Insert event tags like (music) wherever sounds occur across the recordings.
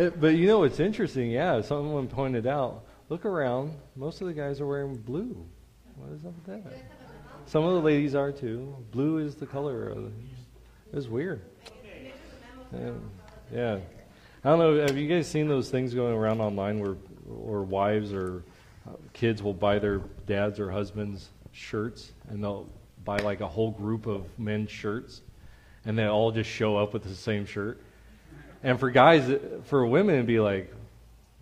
Uh, But you know what's interesting? Yeah, someone pointed out. Look around. Most of the guys are wearing blue. What is up with that? Some of the ladies are too. Blue is the color of. The, it's weird. Yeah. yeah. I don't know. Have you guys seen those things going around online where, or wives or uh, kids will buy their dads or husbands shirts and they'll buy like a whole group of men's shirts and they all just show up with the same shirt. And for guys, for women, it'd be like,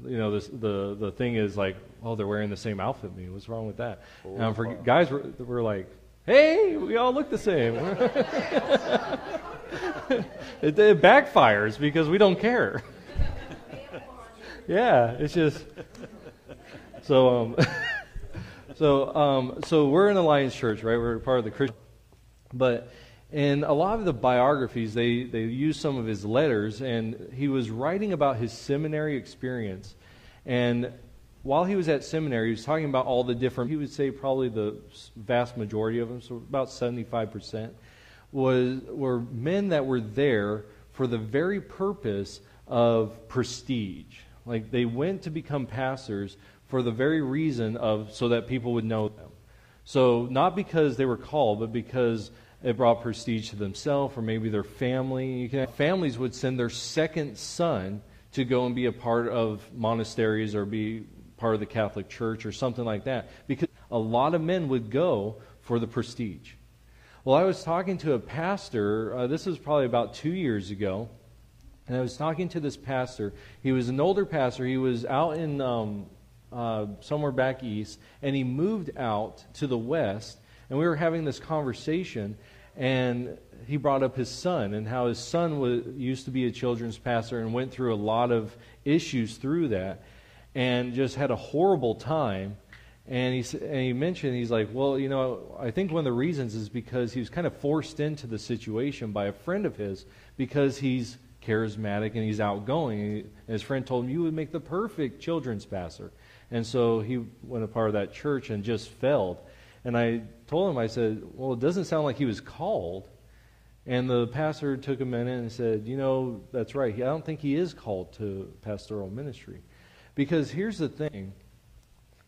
you know, this, the the thing is like, oh, they're wearing the same outfit. Me, what's wrong with that? and for guys, we're, we're like, hey, we all look the same. (laughs) it, it backfires because we don't care. yeah, it's just so. Um, (laughs) so um, so we're in Alliance Church, right? We're part of the Christian, but in a lot of the biographies, they, they use some of his letters, and he was writing about his seminary experience. And while he was at seminary, he was talking about all the different, he would say probably the vast majority of them, so about 75%, was, were men that were there for the very purpose of prestige. Like they went to become pastors for the very reason of so that people would know them. So not because they were called, but because it brought prestige to themselves or maybe their family. Families would send their second son to go and be a part of monasteries or be part of the Catholic Church or something like that because a lot of men would go for the prestige. Well, I was talking to a pastor, uh, this was probably about two years ago, and I was talking to this pastor. He was an older pastor. He was out in um, uh, somewhere back east, and he moved out to the west and we were having this conversation, and he brought up his son and how his son was, used to be a children's pastor and went through a lot of issues through that and just had a horrible time. And he, and he mentioned, he's like, well, you know, I think one of the reasons is because he was kind of forced into the situation by a friend of his because he's charismatic and he's outgoing. And his friend told him, you would make the perfect children's pastor. And so he went a part of that church and just failed. And I told him, I said, Well, it doesn't sound like he was called. And the pastor took a minute and said, You know, that's right. I don't think he is called to pastoral ministry. Because here's the thing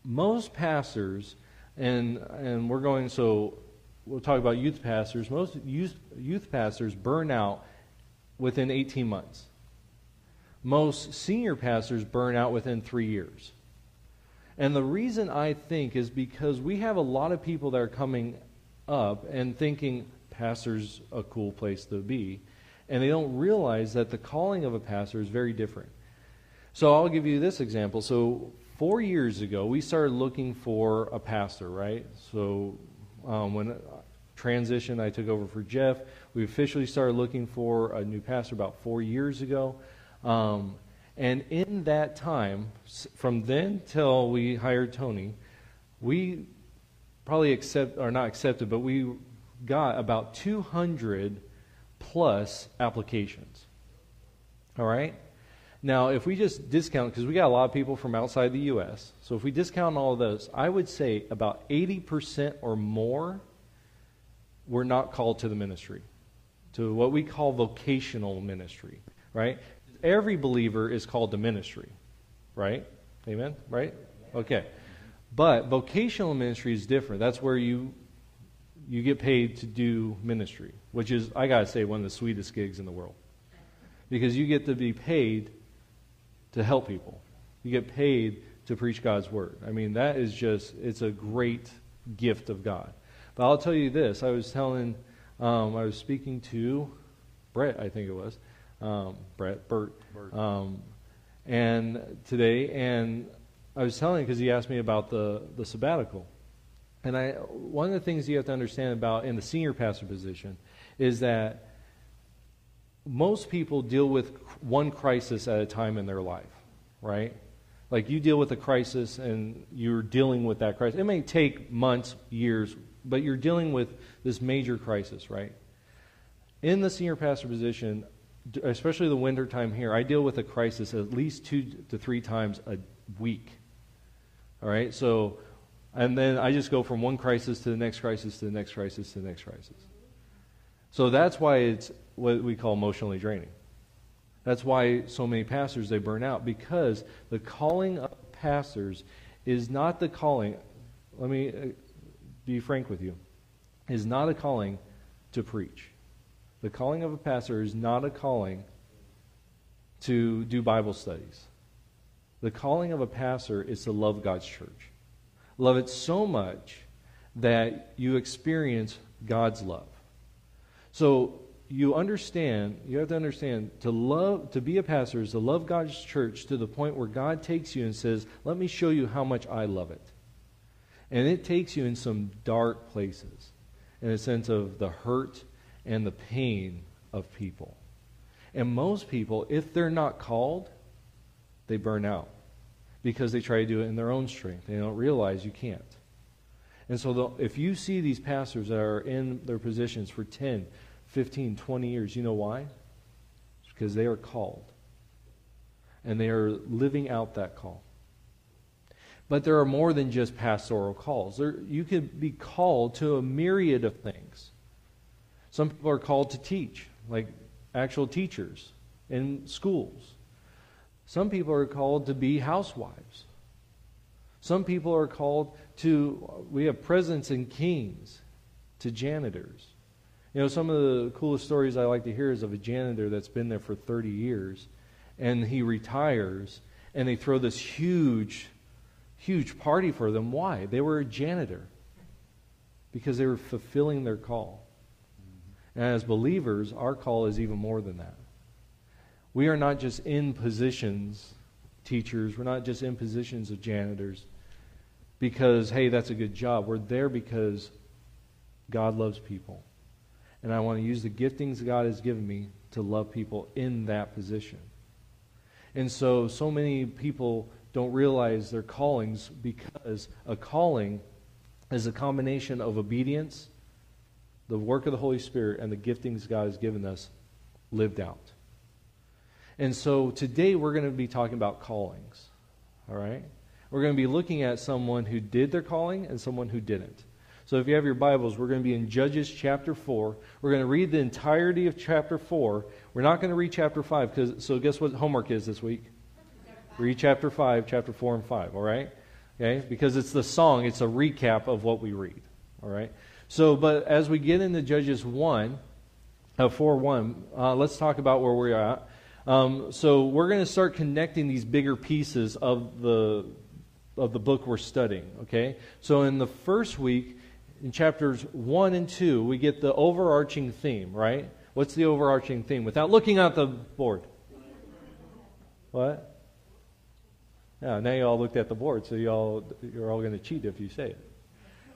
most pastors, and, and we're going, so we'll talk about youth pastors, most youth, youth pastors burn out within 18 months. Most senior pastors burn out within three years. And the reason I think is because we have a lot of people that are coming up and thinking pastor's a cool place to be, and they don't realize that the calling of a pastor is very different. So I'll give you this example. So four years ago, we started looking for a pastor, right? So um, when transition, I took over for Jeff. We officially started looking for a new pastor about four years ago. Um, and in that time, from then till we hired Tony, we probably accept or not accepted, but we got about 200 plus applications. All right? Now, if we just discount, because we got a lot of people from outside the U.S., so if we discount all of those, I would say about 80% or more were not called to the ministry, to what we call vocational ministry, right? Every believer is called to ministry, right? Amen? Right? Okay. But vocational ministry is different. That's where you you get paid to do ministry, which is I got to say one of the sweetest gigs in the world. Because you get to be paid to help people. You get paid to preach God's word. I mean, that is just it's a great gift of God. But I'll tell you this, I was telling um, I was speaking to Brett, I think it was. Um, Brett, Bert, Bert. Um, and today, and I was telling him because he asked me about the, the sabbatical. And I, one of the things you have to understand about in the senior pastor position is that most people deal with one crisis at a time in their life, right? Like you deal with a crisis and you're dealing with that crisis. It may take months, years, but you're dealing with this major crisis, right? In the senior pastor position, especially the winter time here, I deal with a crisis at least two to three times a week. All right, so, and then I just go from one crisis to the next crisis to the next crisis to the next crisis. So that's why it's what we call emotionally draining. That's why so many pastors they burn out because the calling of pastors is not the calling. Let me uh, be frank with you. Is not a calling to preach. The calling of a pastor is not a calling to do Bible studies. The calling of a pastor is to love God's church. Love it so much that you experience God's love. So you understand, you have to understand, to love, to be a pastor is to love God's church to the point where God takes you and says, Let me show you how much I love it. And it takes you in some dark places, in a sense of the hurt and the pain of people. And most people, if they're not called, they burn out because they try to do it in their own strength. They don't realize you can't. And so, the, if you see these pastors that are in their positions for 10, 15, 20 years, you know why? It's because they are called. And they are living out that call. But there are more than just pastoral calls. There, you could be called to a myriad of things. Some people are called to teach, like actual teachers in schools. Some people are called to be housewives. Some people are called to, we have presidents and kings, to janitors. You know, some of the coolest stories I like to hear is of a janitor that's been there for 30 years, and he retires, and they throw this huge, huge party for them. Why? They were a janitor, because they were fulfilling their call. And as believers, our call is even more than that. We are not just in positions, teachers, we're not just in positions of janitors because, hey, that's a good job. We're there because God loves people. And I want to use the giftings God has given me to love people in that position. And so, so many people don't realize their callings because a calling is a combination of obedience the work of the Holy Spirit and the giftings God has given us lived out. And so today we're going to be talking about callings. All right? We're going to be looking at someone who did their calling and someone who didn't. So if you have your Bibles, we're going to be in Judges chapter 4. We're going to read the entirety of chapter 4. We're not going to read chapter 5 cuz so guess what homework is this week? Read chapter 5, chapter 4 and 5, all right? Okay? Because it's the song, it's a recap of what we read. All right? So, but as we get into Judges 1, uh, 4 1, uh, let's talk about where we're at. Um, so, we're going to start connecting these bigger pieces of the, of the book we're studying, okay? So, in the first week, in chapters 1 and 2, we get the overarching theme, right? What's the overarching theme? Without looking at the board. What? Yeah, now you all looked at the board, so you all, you're all going to cheat if you say it,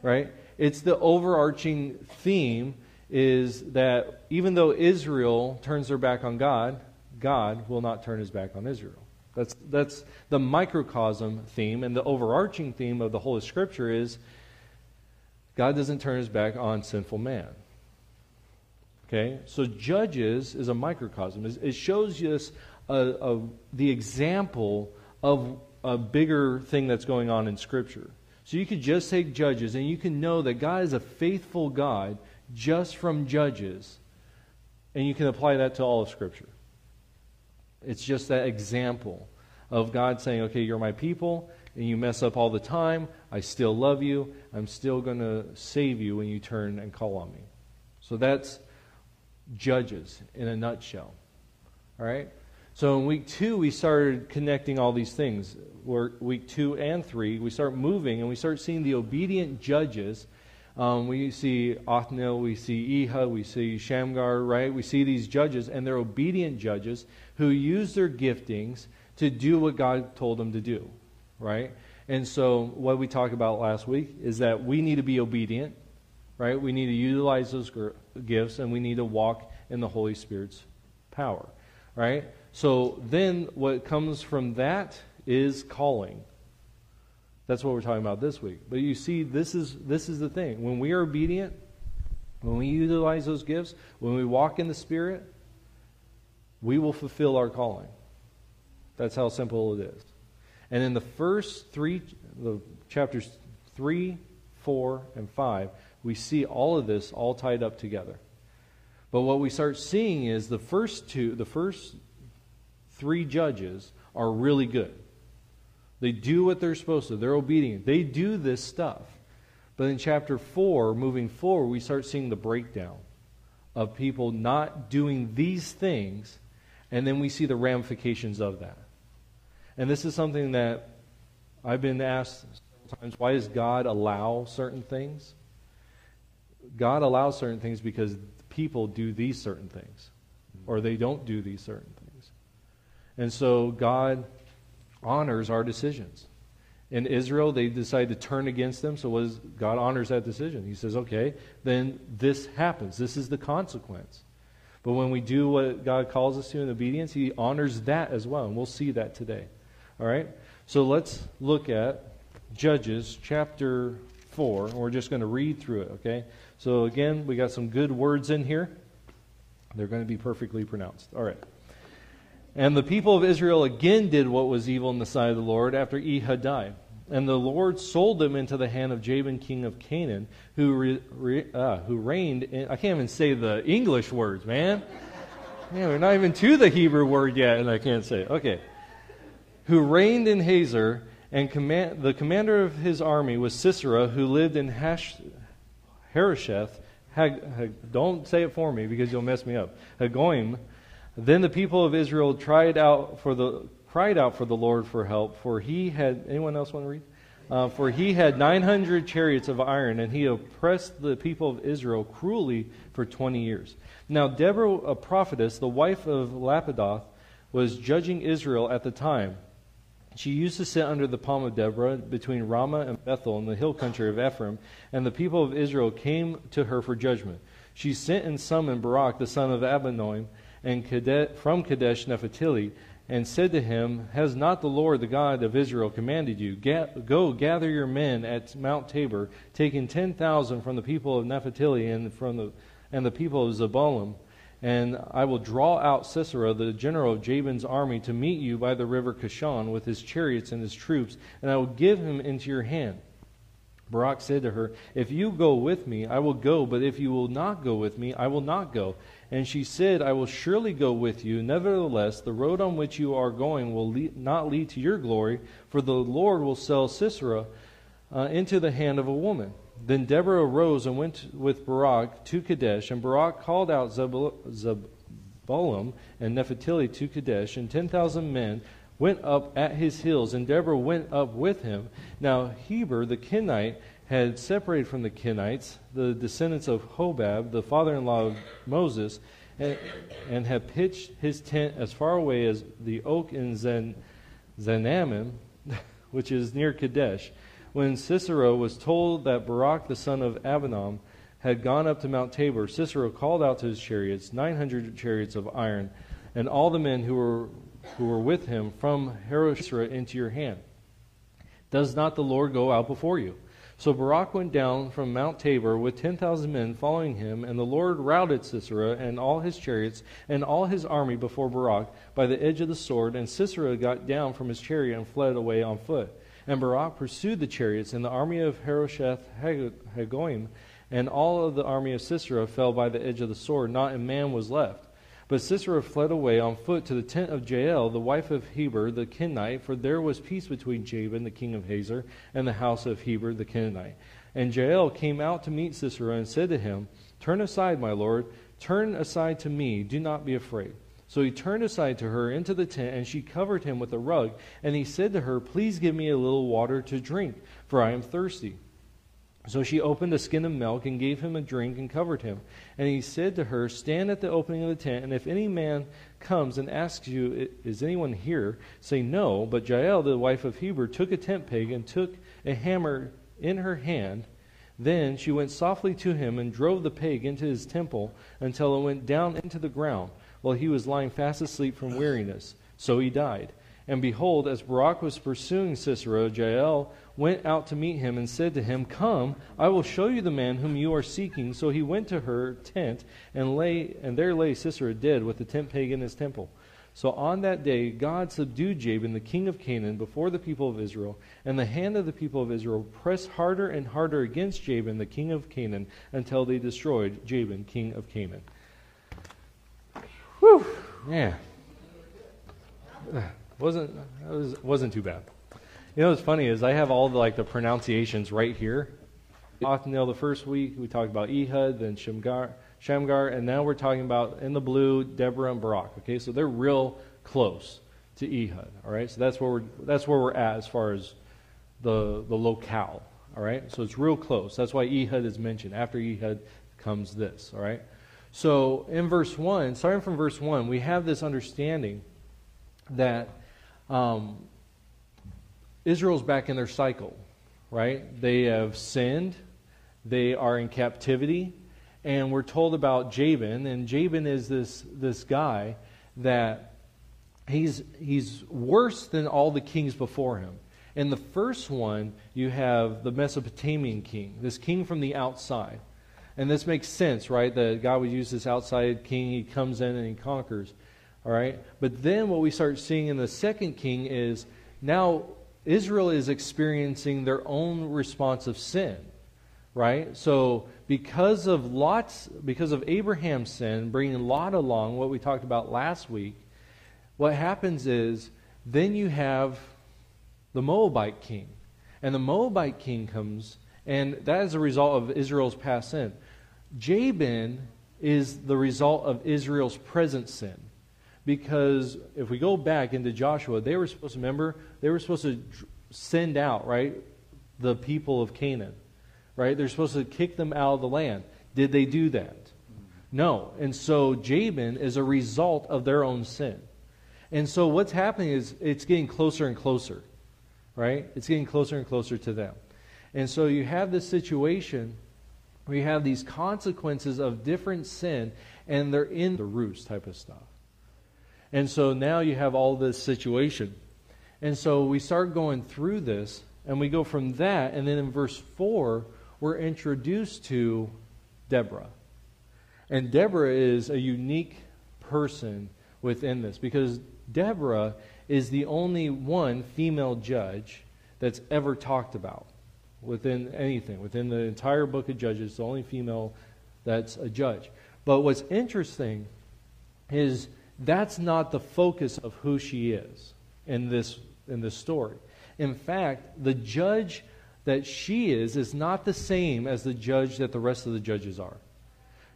right? It's the overarching theme is that even though Israel turns their back on God, God will not turn his back on Israel. That's, that's the microcosm theme, and the overarching theme of the whole of Scripture is God doesn't turn his back on sinful man. Okay? So Judges is a microcosm. It shows us a, a, the example of a bigger thing that's going on in Scripture. So you could just take Judges and you can know that God is a faithful God just from Judges. And you can apply that to all of Scripture. It's just that example of God saying, okay, you're my people, and you mess up all the time. I still love you. I'm still going to save you when you turn and call on me. So that's Judges in a nutshell. All right? So in week two, we started connecting all these things. week two and three, we start moving and we start seeing the obedient judges. Um, we see Othniel, we see Ehud, we see Shamgar, right? We see these judges, and they're obedient judges who use their giftings to do what God told them to do, right? And so, what we talked about last week is that we need to be obedient, right? We need to utilize those gifts, and we need to walk in the Holy Spirit's power, right? So then what comes from that is calling. That's what we're talking about this week. But you see, this is, this is the thing. When we are obedient, when we utilize those gifts, when we walk in the Spirit, we will fulfill our calling. That's how simple it is. And in the first three, the chapters 3, 4, and 5, we see all of this all tied up together. But what we start seeing is the first two, the first three judges are really good. They do what they're supposed to, they're obedient. They do this stuff. But in chapter 4, moving forward, we start seeing the breakdown of people not doing these things, and then we see the ramifications of that. And this is something that I've been asked times why does God allow certain things? God allows certain things because people do these certain things, or they don't do these certain things. And so God honors our decisions. In Israel, they decide to turn against them. So God honors that decision. He says, okay, then this happens. This is the consequence. But when we do what God calls us to in obedience, He honors that as well. And we'll see that today. All right? So let's look at Judges chapter 4. And we're just going to read through it, okay? So again, we got some good words in here. They're going to be perfectly pronounced. All right. And the people of Israel again did what was evil in the sight of the Lord after Ehud died. And the Lord sold them into the hand of Jabin, king of Canaan, who, re, re, uh, who reigned in, I can't even say the English words, man. Man, we're not even to the Hebrew word yet, and I can't say it. Okay. Who reigned in Hazor, and command, the commander of his army was Sisera, who lived in Hash, Harosheth. Hag, Hag, don't say it for me because you'll mess me up. Hagoim then the people of Israel tried out for the, cried out for the Lord for help, for he had, anyone else want to read? Uh, for he had 900 chariots of iron, and he oppressed the people of Israel cruelly for 20 years. Now, Deborah, a prophetess, the wife of Lapidoth, was judging Israel at the time. She used to sit under the palm of Deborah between Ramah and Bethel in the hill country of Ephraim, and the people of Israel came to her for judgment. She sent and summoned Barak, the son of Abinoam, and Kadesh, from Kadesh Naphtali, and said to him, Has not the Lord, the God of Israel, commanded you, Go gather your men at Mount Tabor, taking ten thousand from the people of Naphtali and from the and the people of Zebulun, and I will draw out Sisera, the general of Jabin's army, to meet you by the river Kishon with his chariots and his troops, and I will give him into your hand. Barak said to her, If you go with me, I will go, but if you will not go with me, I will not go. And she said, I will surely go with you. Nevertheless, the road on which you are going will lead, not lead to your glory, for the Lord will sell Sisera uh, into the hand of a woman. Then Deborah arose and went with Barak to Kadesh, and Barak called out Zebulun and Naphtali to Kadesh, and ten thousand men went up at his heels, and Deborah went up with him. Now Heber the Kenite had separated from the Kenites, the descendants of Hobab, the father in law of Moses, and, and, had pitched his tent as far away as the oak in Zanamim, (laughs) which is near Kadesh. When Sisera was told that Barak the son of Abinoam had gone up to Mount Tabor, Sisera called out to his chariots, 900 chariots of iron, and all the men who were, who were with him from Harosheth into your hand. Does not the Lord go out before you? So Barak went down from Mount Tabor with 10,000 men following him, and the Lord routed Sisera and all his chariots and all his army before Barak by the edge of the sword, and Sisera got down from his chariot and fled away on foot. And Barak pursued the chariots, and the army of Harosheth Hagoim and all of the army of Sisera fell by the edge of the sword. Not a man was left. But Sisera fled away on foot to the tent of Jael, the wife of Heber the Kenite, for there was peace between Jabin, the king of Hazor, and the house of Heber the Kenite. And Jael came out to meet Sisera and said to him, Turn aside, my lord, turn aside to me, do not be afraid. So he turned aside to her into the tent, and she covered him with a rug. And he said to her, Please give me a little water to drink, for I am thirsty. So she opened a skin of milk and gave him a drink and covered him. And he said to her, Stand at the opening of the tent, and if any man comes and asks you, Is anyone here? say no. But Jael, the wife of Heber, took a tent peg and took a hammer in her hand. Then she went softly to him and drove the peg into his temple until it went down into the ground, while he was lying fast asleep from weariness. So he died. And behold, as Barak was pursuing Sisera, Jael went out to meet him and said to him, Come, I will show you the man whom you are seeking. So he went to her tent, and lay and there lay Sisera dead with the tent peg in his temple. So on that day God subdued Jabin, the king of Canaan, before the people of Israel, and the hand of the people of Israel pressed harder and harder against Jabin, the king of Canaan, until they destroyed Jabin, king of Canaan. Whew, yeah. Uh, wasn't it was wasn't too bad. You know what's funny is I have all the like the pronunciations right here. Othniel the first week we talked about Ehud, then Shamgar, Shamgar, and now we're talking about in the blue Deborah and Barak. Okay, so they're real close to Ehud. All right, so that's where we're that's where we're at as far as the the locale. All right, so it's real close. That's why Ehud is mentioned. After Ehud comes this. All right, so in verse one, starting from verse one, we have this understanding that um, Israel's back in their cycle. Right, they have sinned. They are in captivity and we're told about Jabin, and Jabin is this, this guy that he's, he's worse than all the kings before him. In the first one, you have the Mesopotamian king, this king from the outside. And this makes sense, right? That God would use this outside king, he comes in and he conquers. All right? But then what we start seeing in the second king is now Israel is experiencing their own response of sin. Right? So because of Lot's, because of Abraham's sin, bringing Lot along, what we talked about last week, what happens is then you have the Moabite king. And the Moabite king comes, and that is a result of Israel's past sin. Jabin is the result of Israel's present sin. Because if we go back into Joshua, they were supposed to remember, they were supposed to send out, right, the people of Canaan right? They're supposed to kick them out of the land. Did they do that? No. And so Jabin is a result of their own sin. And so what's happening is it's getting closer and closer, right? It's getting closer and closer to them. And so you have this situation where you have these consequences of different sin, and they're in the roost type of stuff. And so now you have all this situation. And so we start going through this, and we go from that, and then in verse 4, we're introduced to Deborah. And Deborah is a unique person within this because Deborah is the only one female judge that's ever talked about within anything. Within the entire book of Judges, the only female that's a judge. But what's interesting is that's not the focus of who she is in this, in this story. In fact, the judge that she is is not the same as the judge that the rest of the judges are.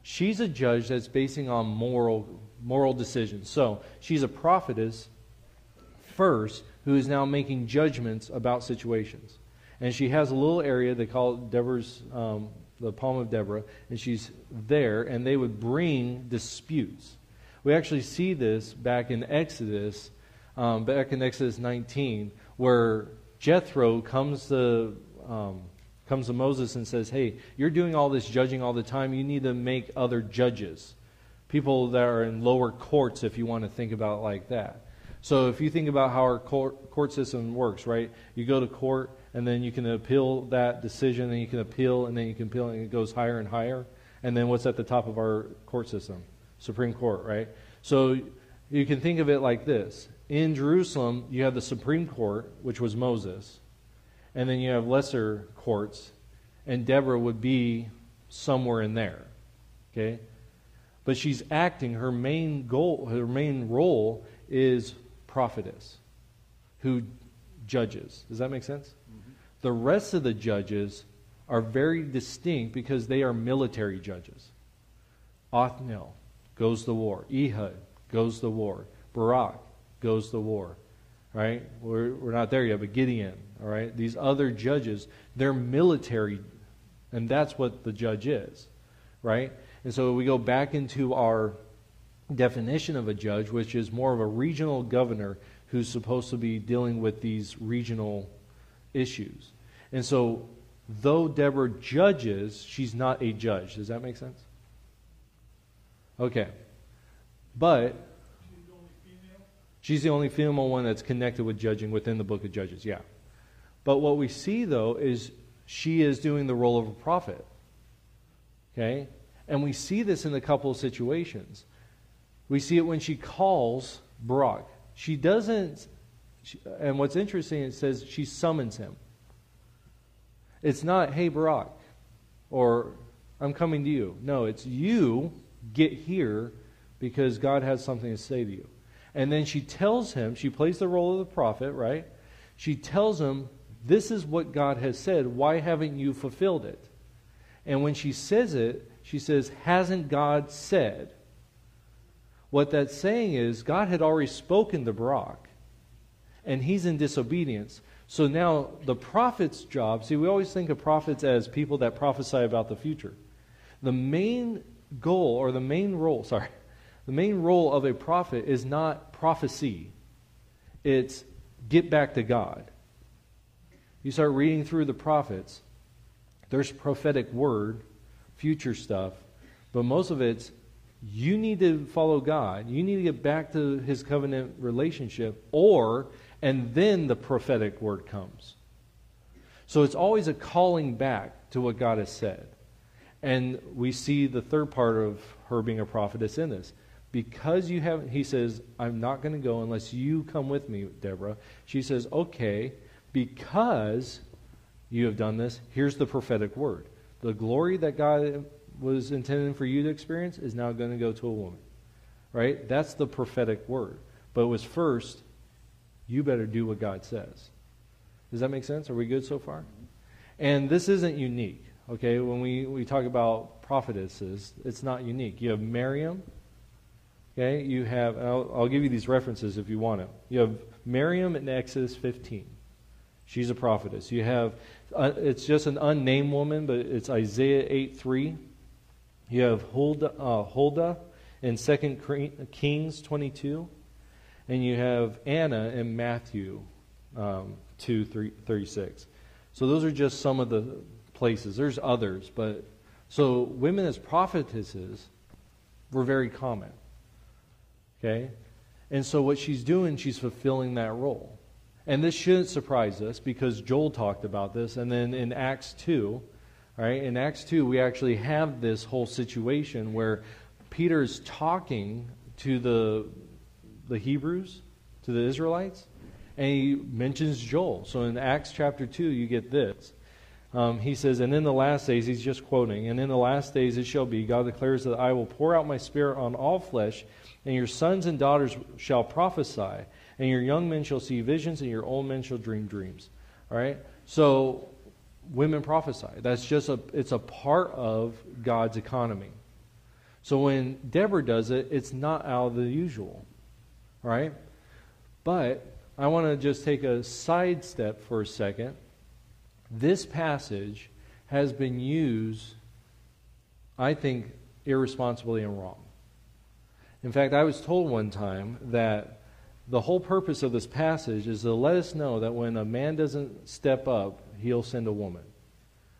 She's a judge that's basing on moral moral decisions. So she's a prophetess first who is now making judgments about situations. And she has a little area they call it Deborah's um, the palm of Deborah, and she's there, and they would bring disputes. We actually see this back in Exodus, um, back in Exodus 19, where Jethro comes to um, comes to Moses and says, Hey, you're doing all this judging all the time. You need to make other judges. People that are in lower courts, if you want to think about it like that. So if you think about how our court, court system works, right? You go to court, and then you can appeal that decision, and you can appeal, and then you can appeal, and it goes higher and higher. And then what's at the top of our court system? Supreme Court, right? So you can think of it like this. In Jerusalem, you have the Supreme Court, which was Moses and then you have lesser courts, and Deborah would be somewhere in there. Okay? But she's acting, her main goal, her main role is prophetess who judges. Does that make sense? Mm-hmm. The rest of the judges are very distinct because they are military judges. Othniel goes the war. Ehud goes the war. Barak goes the war. Right? We're, we're not there yet, but Gideon all right? These other judges, they're military, and that's what the judge is, right? And so we go back into our definition of a judge, which is more of a regional governor who's supposed to be dealing with these regional issues. And so, though Deborah judges, she's not a judge. Does that make sense? Okay. But she's the only female one that's connected with judging within the book of Judges, yeah. But what we see, though, is she is doing the role of a prophet. Okay? And we see this in a couple of situations. We see it when she calls Barak. She doesn't, she, and what's interesting, it says she summons him. It's not, hey, Barak, or I'm coming to you. No, it's you get here because God has something to say to you. And then she tells him, she plays the role of the prophet, right? She tells him, This is what God has said. Why haven't you fulfilled it? And when she says it, she says, Hasn't God said? What that's saying is, God had already spoken to Barak, and he's in disobedience. So now the prophet's job, see, we always think of prophets as people that prophesy about the future. The main goal, or the main role, sorry, the main role of a prophet is not prophecy, it's get back to God. You start reading through the prophets, there's prophetic word, future stuff, but most of it's you need to follow God. You need to get back to his covenant relationship, or, and then the prophetic word comes. So it's always a calling back to what God has said. And we see the third part of her being a prophetess in this. Because you haven't, he says, I'm not going to go unless you come with me, Deborah. She says, okay, because you have done this, here's the prophetic word. The glory that God was intended for you to experience is now going to go to a woman. Right? That's the prophetic word. But it was first, you better do what God says. Does that make sense? Are we good so far? And this isn't unique. Okay, when we, we talk about prophetesses, it's not unique. You have Miriam. Okay, you have, I'll, I'll give you these references if you want it. You have Miriam in Exodus 15. She's a prophetess. You have, uh, it's just an unnamed woman, but it's Isaiah 8 3. You have Huldah, uh, Huldah in 2 Kings 22. And you have Anna in Matthew um, 2 3, 36. So those are just some of the places. There's others, but so women as prophetesses were very common. Okay? And so what she's doing, she's fulfilling that role. And this shouldn't surprise us because Joel talked about this. And then in Acts 2, right, in Acts 2, we actually have this whole situation where Peter is talking to the, the Hebrews, to the Israelites, and he mentions Joel. So in Acts chapter 2, you get this. Um, he says, And in the last days, he's just quoting, and in the last days it shall be, God declares that I will pour out my spirit on all flesh, and your sons and daughters shall prophesy, and your young men shall see visions, and your old men shall dream dreams. All right? So, women prophesy. That's just a, it's a part of God's economy. So when Deborah does it, it's not out of the usual. All right? But I want to just take a sidestep for a second this passage has been used, I think, irresponsibly and wrong. In fact, I was told one time that the whole purpose of this passage is to let us know that when a man doesn't step up, he'll send a woman,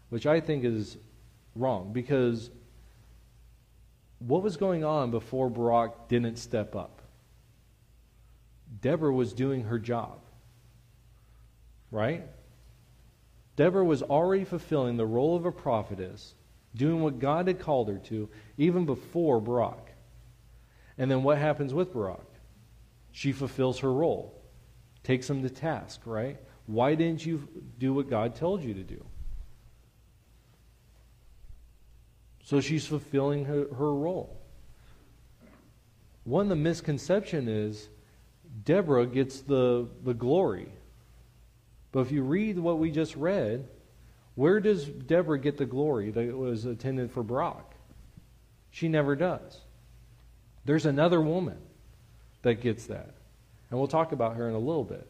which I think is wrong because what was going on before Barak didn't step up? Deborah was doing her job, right? Deborah was already fulfilling the role of a prophetess, doing what God had called her to, even before Barak. And then what happens with Barak? She fulfills her role, takes him to task, right? Why didn't you do what God told you to do? So she's fulfilling her, her role. One the misconception is Deborah gets the, the glory. But if you read what we just read, where does Deborah get the glory that was intended for Barak? She never does. There's another woman that gets that. And we'll talk about her in a little bit.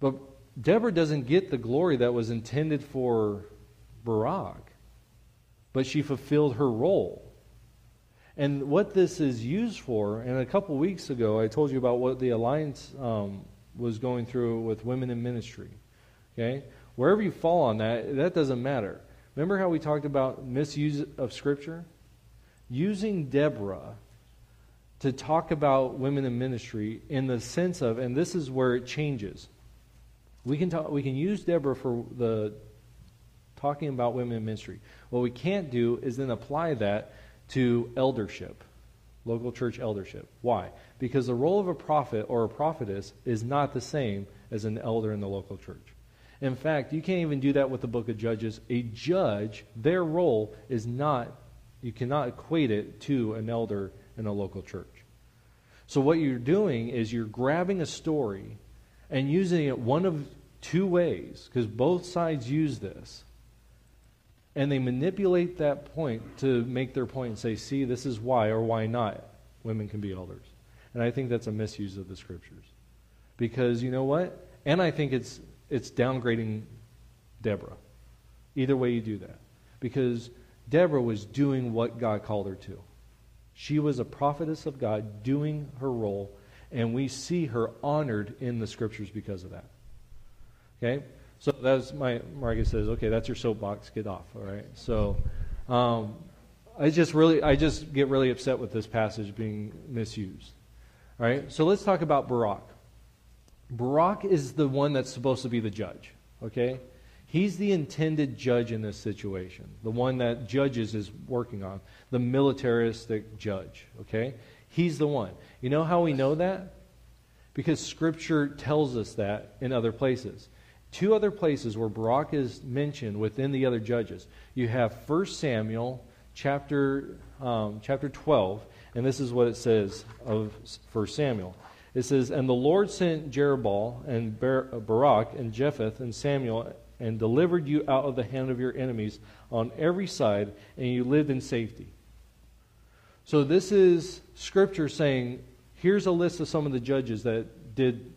But Deborah doesn't get the glory that was intended for Barak, but she fulfilled her role. And what this is used for, and a couple weeks ago I told you about what the Alliance um, was going through with women in ministry. Okay? Wherever you fall on that, that doesn't matter. Remember how we talked about misuse of Scripture? Using Deborah to talk about women in ministry in the sense of, and this is where it changes. We can, talk, we can use Deborah for the talking about women in ministry. What we can't do is then apply that to eldership local church eldership. Why? Because the role of a prophet or a prophetess is not the same as an elder in the local church. In fact, you can't even do that with the book of Judges. A judge, their role is not, you cannot equate it to an elder in a local church. So, what you're doing is you're grabbing a story and using it one of two ways, because both sides use this. And they manipulate that point to make their point and say, see, this is why or why not women can be elders. And I think that's a misuse of the scriptures. Because you know what? And I think it's, it's downgrading Deborah. Either way you do that. Because Deborah was doing what God called her to. She was a prophetess of God doing her role, and we see her honored in the scriptures because of that. Okay? So that's my, Marcus says, okay, that's your soapbox, get off, all right? So um, I just really, I just get really upset with this passage being misused. All right? So let's talk about Barak. Barak is the one that's supposed to be the judge, okay? He's the intended judge in this situation, the one that judges is working on, the militaristic judge, okay? He's the one. You know how we know that? Because Scripture tells us that in other places. Two other places where Barak is mentioned within the other judges. You have 1 Samuel chapter, um, chapter 12, and this is what it says of 1 Samuel. It says, And the Lord sent Jerubbaal and Barak and Jephthah and Samuel and delivered you out of the hand of your enemies on every side, and you lived in safety. So this is scripture saying, here's a list of some of the judges that did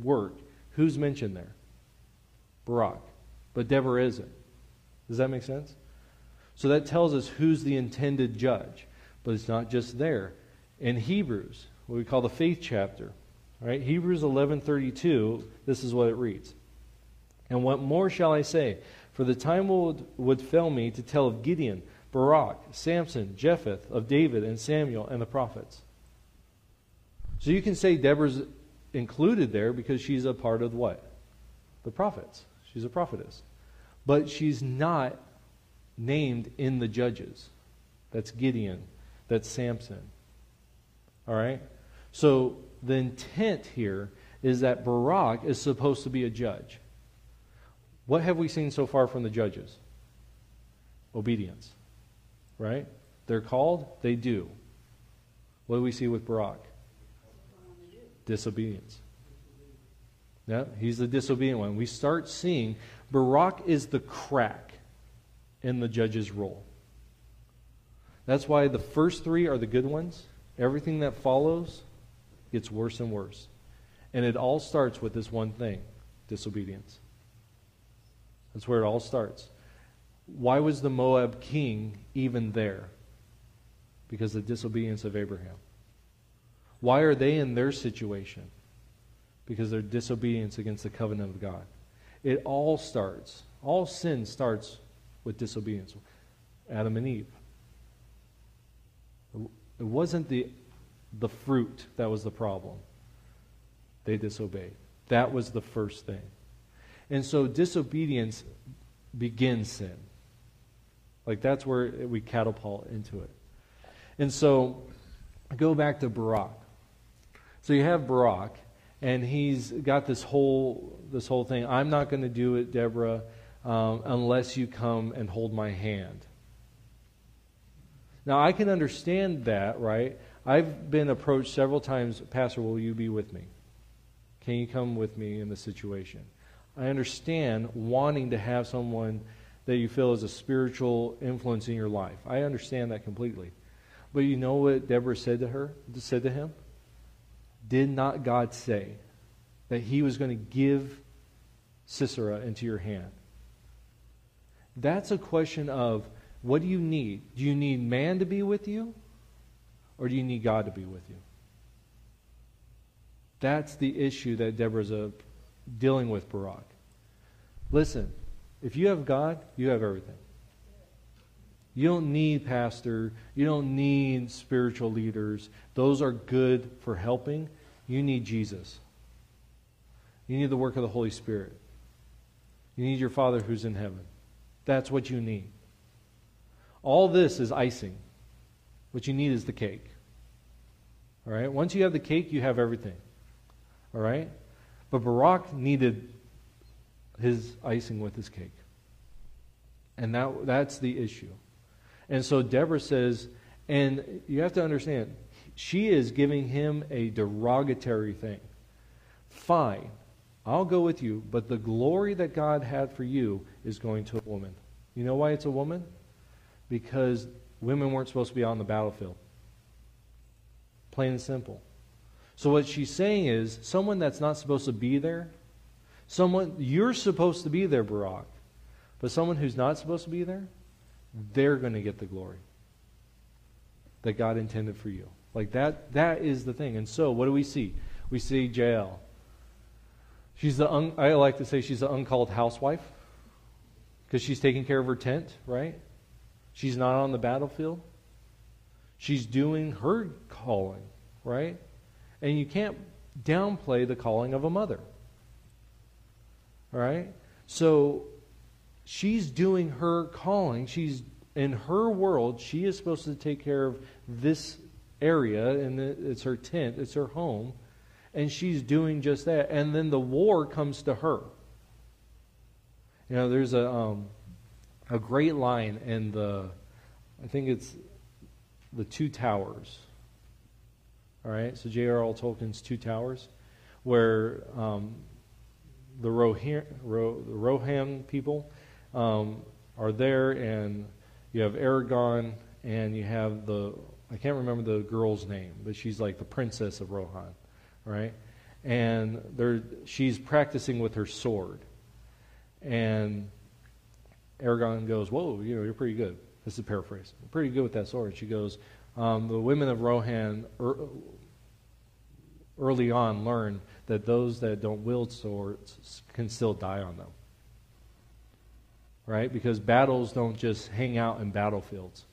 work. Who's mentioned there? Barak. But Deborah isn't. Does that make sense? So that tells us who's the intended judge. But it's not just there. In Hebrews, what we call the faith chapter, right? Hebrews 11:32, this is what it reads. And what more shall I say? For the time would, would fail me to tell of Gideon, Barak, Samson, Jephthah, of David and Samuel and the prophets. So you can say Deborah's included there because she's a part of what? The prophets. She's a prophetess. But she's not named in the judges. That's Gideon. That's Samson. All right? So the intent here is that Barak is supposed to be a judge. What have we seen so far from the judges? Obedience. Right? They're called, they do. What do we see with Barak? Disobedience. Yeah, he's the disobedient one. We start seeing Barak is the crack in the judge's role. That's why the first three are the good ones. Everything that follows gets worse and worse. And it all starts with this one thing disobedience. That's where it all starts. Why was the Moab king even there? Because of the disobedience of Abraham. Why are they in their situation? Because their disobedience against the covenant of God. It all starts, all sin starts with disobedience. Adam and Eve. It wasn't the, the fruit that was the problem. They disobeyed. That was the first thing. And so disobedience begins sin. Like that's where we catapult into it. And so go back to Barak. So you have Barak, and he's got this whole this whole thing. I'm not going to do it, Deborah, um, unless you come and hold my hand. Now I can understand that, right? I've been approached several times, Pastor, will you be with me? Can you come with me in the situation? I understand wanting to have someone that you feel is a spiritual influence in your life. I understand that completely. But you know what Deborah said to her, said to him? Did not God say that he was going to give Sisera into your hand? That's a question of what do you need? Do you need man to be with you? Or do you need God to be with you? That's the issue that Deborah's a dealing with Barak. Listen, if you have God, you have everything. You don't need pastor. You don't need spiritual leaders. Those are good for helping. You need Jesus. You need the work of the Holy Spirit. You need your Father who's in heaven. That's what you need. All this is icing. What you need is the cake. All right? Once you have the cake, you have everything. All right? But Barak needed his icing with his cake. And that, that's the issue. And so Deborah says, and you have to understand, She is giving him a derogatory thing. Fine, I'll go with you, but the glory that God had for you is going to a woman. You know why it's a woman? Because women weren't supposed to be on the battlefield. Plain and simple. So what she's saying is someone that's not supposed to be there, someone you're supposed to be there, Barak, but someone who's not supposed to be there, they're going to get the glory that God intended for you. Like that that is the thing. And so what do we see? We see Jael. She's the un, I like to say she's the uncalled housewife because she's taking care of her tent, right? She's not on the battlefield. She's doing her calling, right? And you can't downplay the calling of a mother. All right? So she's doing her calling. She's in her world, she is supposed to take care of this area, and it's her tent, it's her home, and she's doing just that. And then the war comes to her. You know, there's a um, a great line in the, I think it's the Two Towers. All right, so J.R.R. Tolkien's Two Towers, where um, the, Rohan, Ro, the Rohan people um, are there, and you have Aragorn, and you have the I can't remember the girl's name, but she's like the princess of Rohan, right? And they she's practicing with her sword, and Aragorn goes, "Whoa, you know, you're pretty good." This is a paraphrase. pretty good with that sword. She goes, um, "The women of Rohan er, early on learn that those that don't wield swords can still die on them." Right? Because battles don't just hang out in battlefields.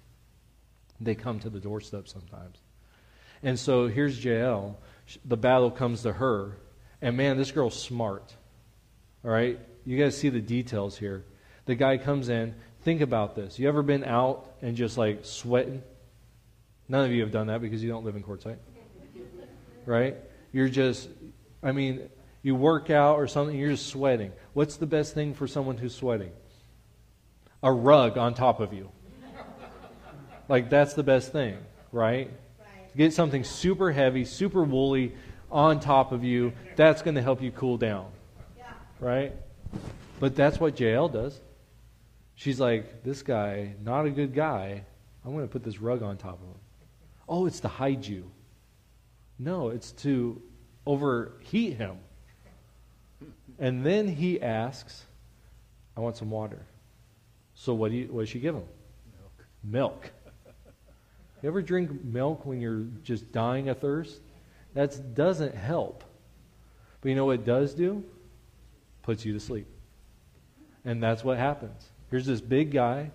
They come to the doorstep sometimes. And so here's Jael. The battle comes to her. And man, this girl's smart. All right? You guys see the details here. The guy comes in. Think about this. You ever been out and just like sweating? None of you have done that because you don't live in Quartzsite. Right? You're just, I mean, you work out or something, you're just sweating. What's the best thing for someone who's sweating? A rug on top of you. Like, that's the best thing, right? right. Get something super heavy, super woolly on top of you. That's going to help you cool down, yeah. right? But that's what Jael does. She's like, this guy, not a good guy. I'm going to put this rug on top of him. Oh, it's to hide you. No, it's to overheat him. And then he asks, I want some water. So what, do you, what does she give him? Milk. Milk. You ever drink milk when you're just dying of thirst? That doesn't help. But you know what it does do? Puts you to sleep. And that's what happens. Here's this big guy,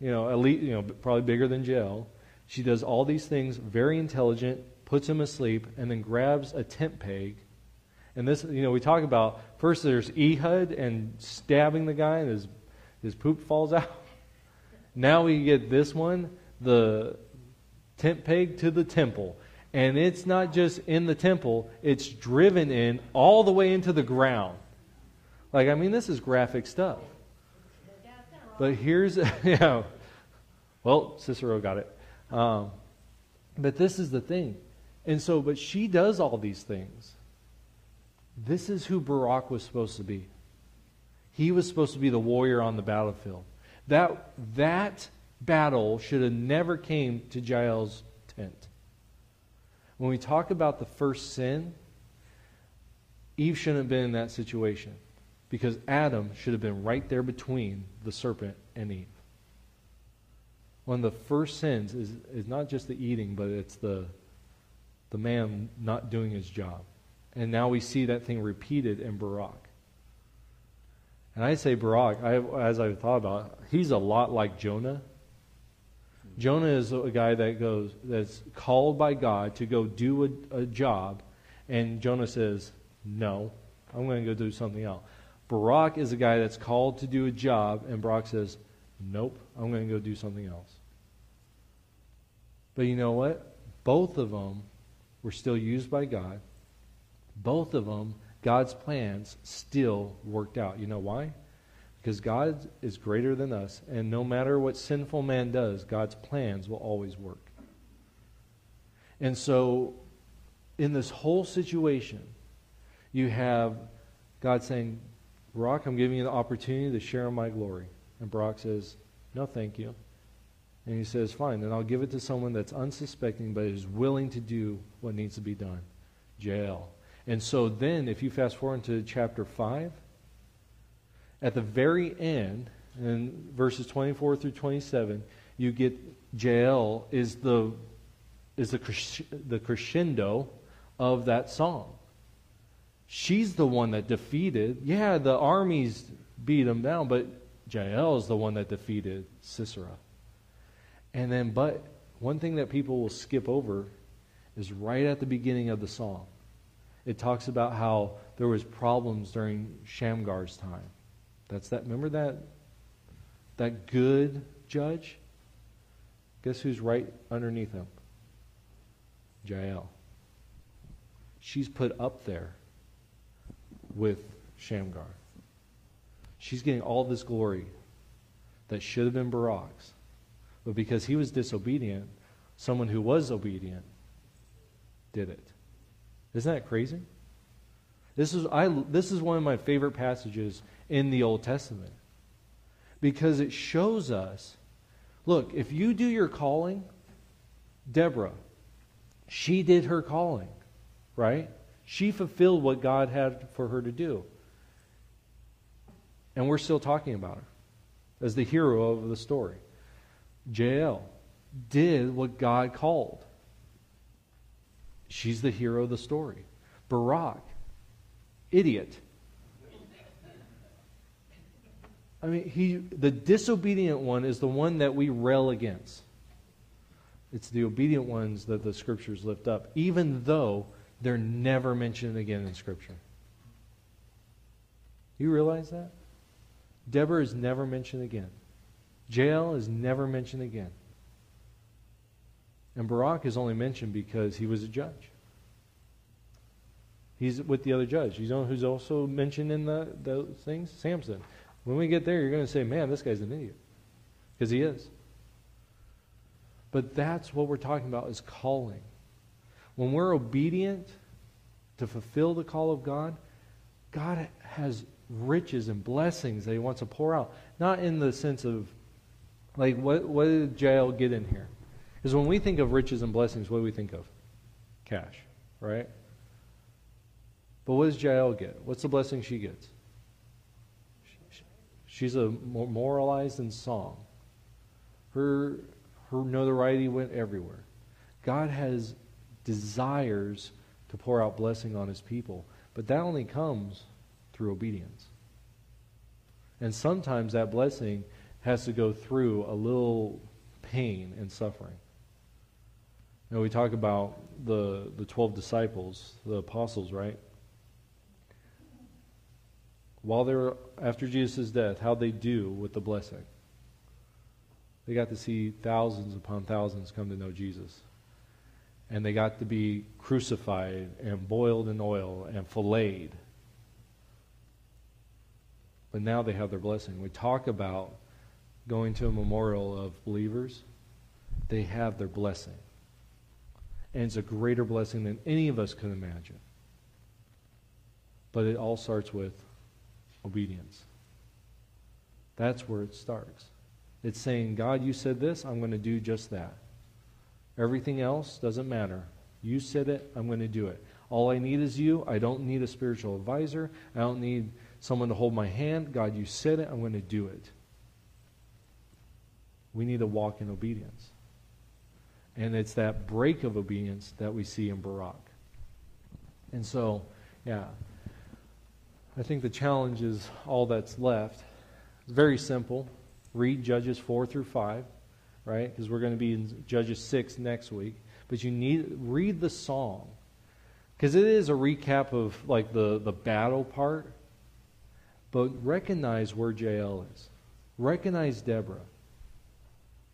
you know, elite, you know, probably bigger than Jael. She does all these things, very intelligent, puts him asleep, and then grabs a tent peg. And this, you know, we talk about first there's Ehud and stabbing the guy, and his his poop falls out. (laughs) Now we get this one, the tent peg to the temple. And it's not just in the temple, it's driven in all the way into the ground. Like, I mean, this is graphic stuff. But here's, (laughs) you know, well, Sisera got it. Um, but this is the thing. And so, but she does all these things. This is who Barak was supposed to be. He was supposed to be the warrior on the battlefield. That, that battle should have never came to Jael's tent. When we talk about the first sin, Eve shouldn't have been in that situation because Adam should have been right there between the serpent and Eve. One of the first sins is, is not just the eating, but it's the, the man not doing his job. And now we see that thing repeated in Barak. And I say Barak, I, as I've thought about it, he's a lot like Jonah Jonah is a guy that goes that's called by God to go do a, a job, and Jonah says, "No, I'm going to go do something else." Barak is a guy that's called to do a job, and Barak says, "Nope, I'm going to go do something else." But you know what? Both of them were still used by God. Both of them, God's plans still worked out. You know why? Because God is greater than us, and no matter what sinful man does, God's plans will always work. And so, in this whole situation, you have God saying, Barak, I'm giving you the opportunity to share in my glory. And Barak says, No, thank you. And he says, Fine, then I'll give it to someone that's unsuspecting but is willing to do what needs to be done. Jael. And so then, if you fast forward to chapter 5, at the very end, in verses 24 through 27, you get Jael is the, is the, the crescendo of that song. She's the one that defeated. Yeah, the armies beat him down, but Jael is the one that defeated Sisera. And then, but one thing that people will skip over is right at the beginning of the song. It talks about how there was problems during Shamgar's time. That's that. Remember that that good judge? Guess who's right underneath him? Jael. She's put up there with Shamgar. She's getting all this glory that should have been Barak's. But because he was disobedient, someone who was obedient did it. Isn't that crazy? This is, I, this is one of my favorite passages in the Old Testament because it shows us look, if you do your calling, Deborah, she did her calling, right? She fulfilled what God had for her to do. And we're still talking about her as the hero of the story. Jael did what God called. She's the hero of the story. Barak, idiot. I mean, he, the disobedient one is the one that we rail against. It's the obedient ones that the scriptures lift up, even though they're never mentioned again in Scripture. You realize that? Deborah is never mentioned again. Jael is never mentioned again. And Barak is only mentioned because he was a judge. He's with the other judge. You know who's also mentioned in the, things? Samson. When we get there, you're going to say, man, this guy's an idiot. Because he is. But that's what we're talking about is calling. When we're obedient to fulfill the call of God, God has riches and blessings that he wants to pour out. Not in the sense of, like, what, what did Jael get in here? Because when we think of riches and blessings, what do we think of? Cash, right? But what does Jael get? What's the blessing she gets? She's a moralized in song. Her, her notoriety went everywhere. God has desires to pour out blessing on his people, but that only comes through obedience. And sometimes that blessing has to go through a little pain and suffering. Know, we talk about the, the 12 disciples, the apostles, right? While they were after Jesus' death, how'd they do with the blessing? They got to see thousands upon thousands come to know Jesus. And they got to be crucified and boiled in oil and filleted. But now they have their blessing. We talk about going to a memorial of believers, they have their blessing. And it's a greater blessing than any of us can imagine. But it all starts with obedience. That's where it starts. It's saying, God, you said this, I'm going to do just that. Everything else doesn't matter. You said it, I'm going to do it. All I need is you. I don't need a spiritual advisor. I don't need someone to hold my hand. God, you said it, I'm going to do it. We need to walk in obedience. And it's that break of obedience that we see in Barak. And so, yeah, I think the challenge is all that's left. It's very simple. Read Judges 4 through 5, right? Because we're going to be in Judges 6 next week. But you need read the song. Because it is a recap of like the, the battle part. But recognize where Jael is. Recognize Deborah.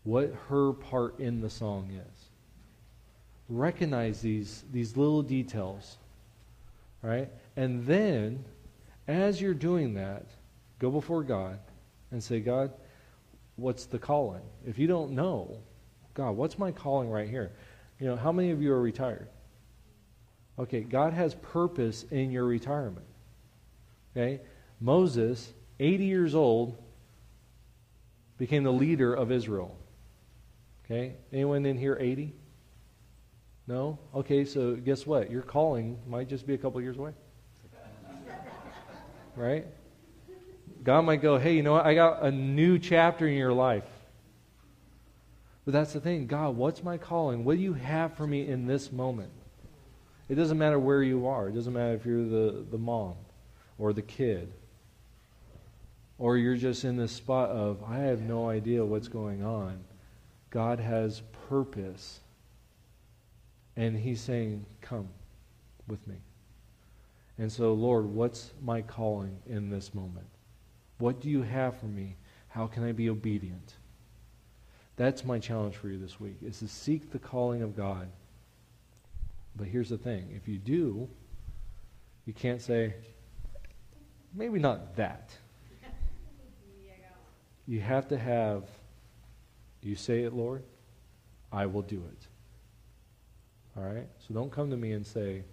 What her part in the song is. Recognize these, these little details. Right? And then as you're doing that, go before God and say, God, what's the calling? If you don't know, God, what's my calling right here? You know, how many of you are retired? Okay, God has purpose in your retirement. Okay? Moses, 80 years old, became the leader of Israel. Okay? Anyone in here 80? No? Okay, so guess what? Your calling might just be a couple years away. Right? God might go, hey, you know what? I got a new chapter in your life. But that's the thing. God, what's my calling? What do you have for me in this moment? It doesn't matter where you are. It doesn't matter if you're the, the mom or the kid. Or you're just in this spot of, I have no idea what's going on. God has purpose. And He's saying, Come with me. And so, Lord, what's my calling in this moment? What do you have for me? How can I be obedient? That's my challenge for you this week, is to seek the calling of God. But here's the thing. If you do, you can't say, maybe not that. You have to have, you say it, Lord, I will do it. All right? So don't come to me and say,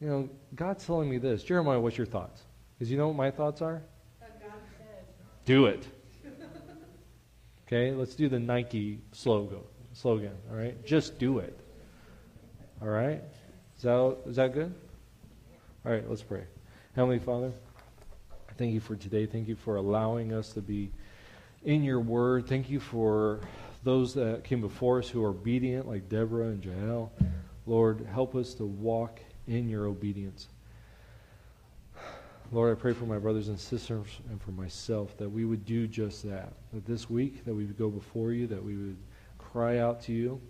you know, God's telling me this. Jeremiah, what's your thoughts? Because you know what my thoughts are? Do it. (laughs) Okay, let's do the Nike slogan. Slogan, all right? Just do it. All right? Is that, is that good? All right, let's pray. Heavenly Father, thank you for today. Thank you for allowing us to be in your word. Thank you for those that came before us who are obedient, like Deborah and Jael. Lord, help us to walk in your obedience. Lord, I pray for my brothers and sisters and for myself that we would do just that. That this week, that we would go before you, that we would cry out to you,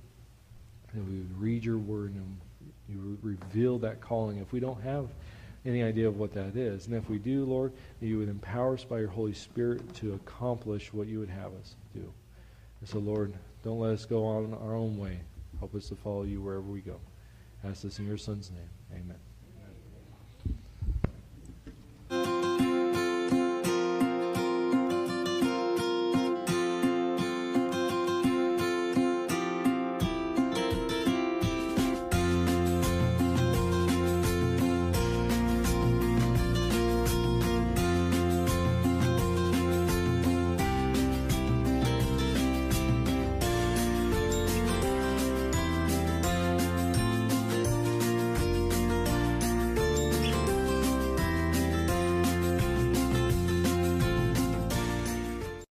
that we would read your word and you would reveal that calling. If we don't have any idea of what that is, and if we do, Lord, you would empower us by your Holy Spirit to accomplish what you would have us do. And so, Lord, don't let us go on our own way. Help us to follow you wherever we go. I ask this in your Son's name. Amen.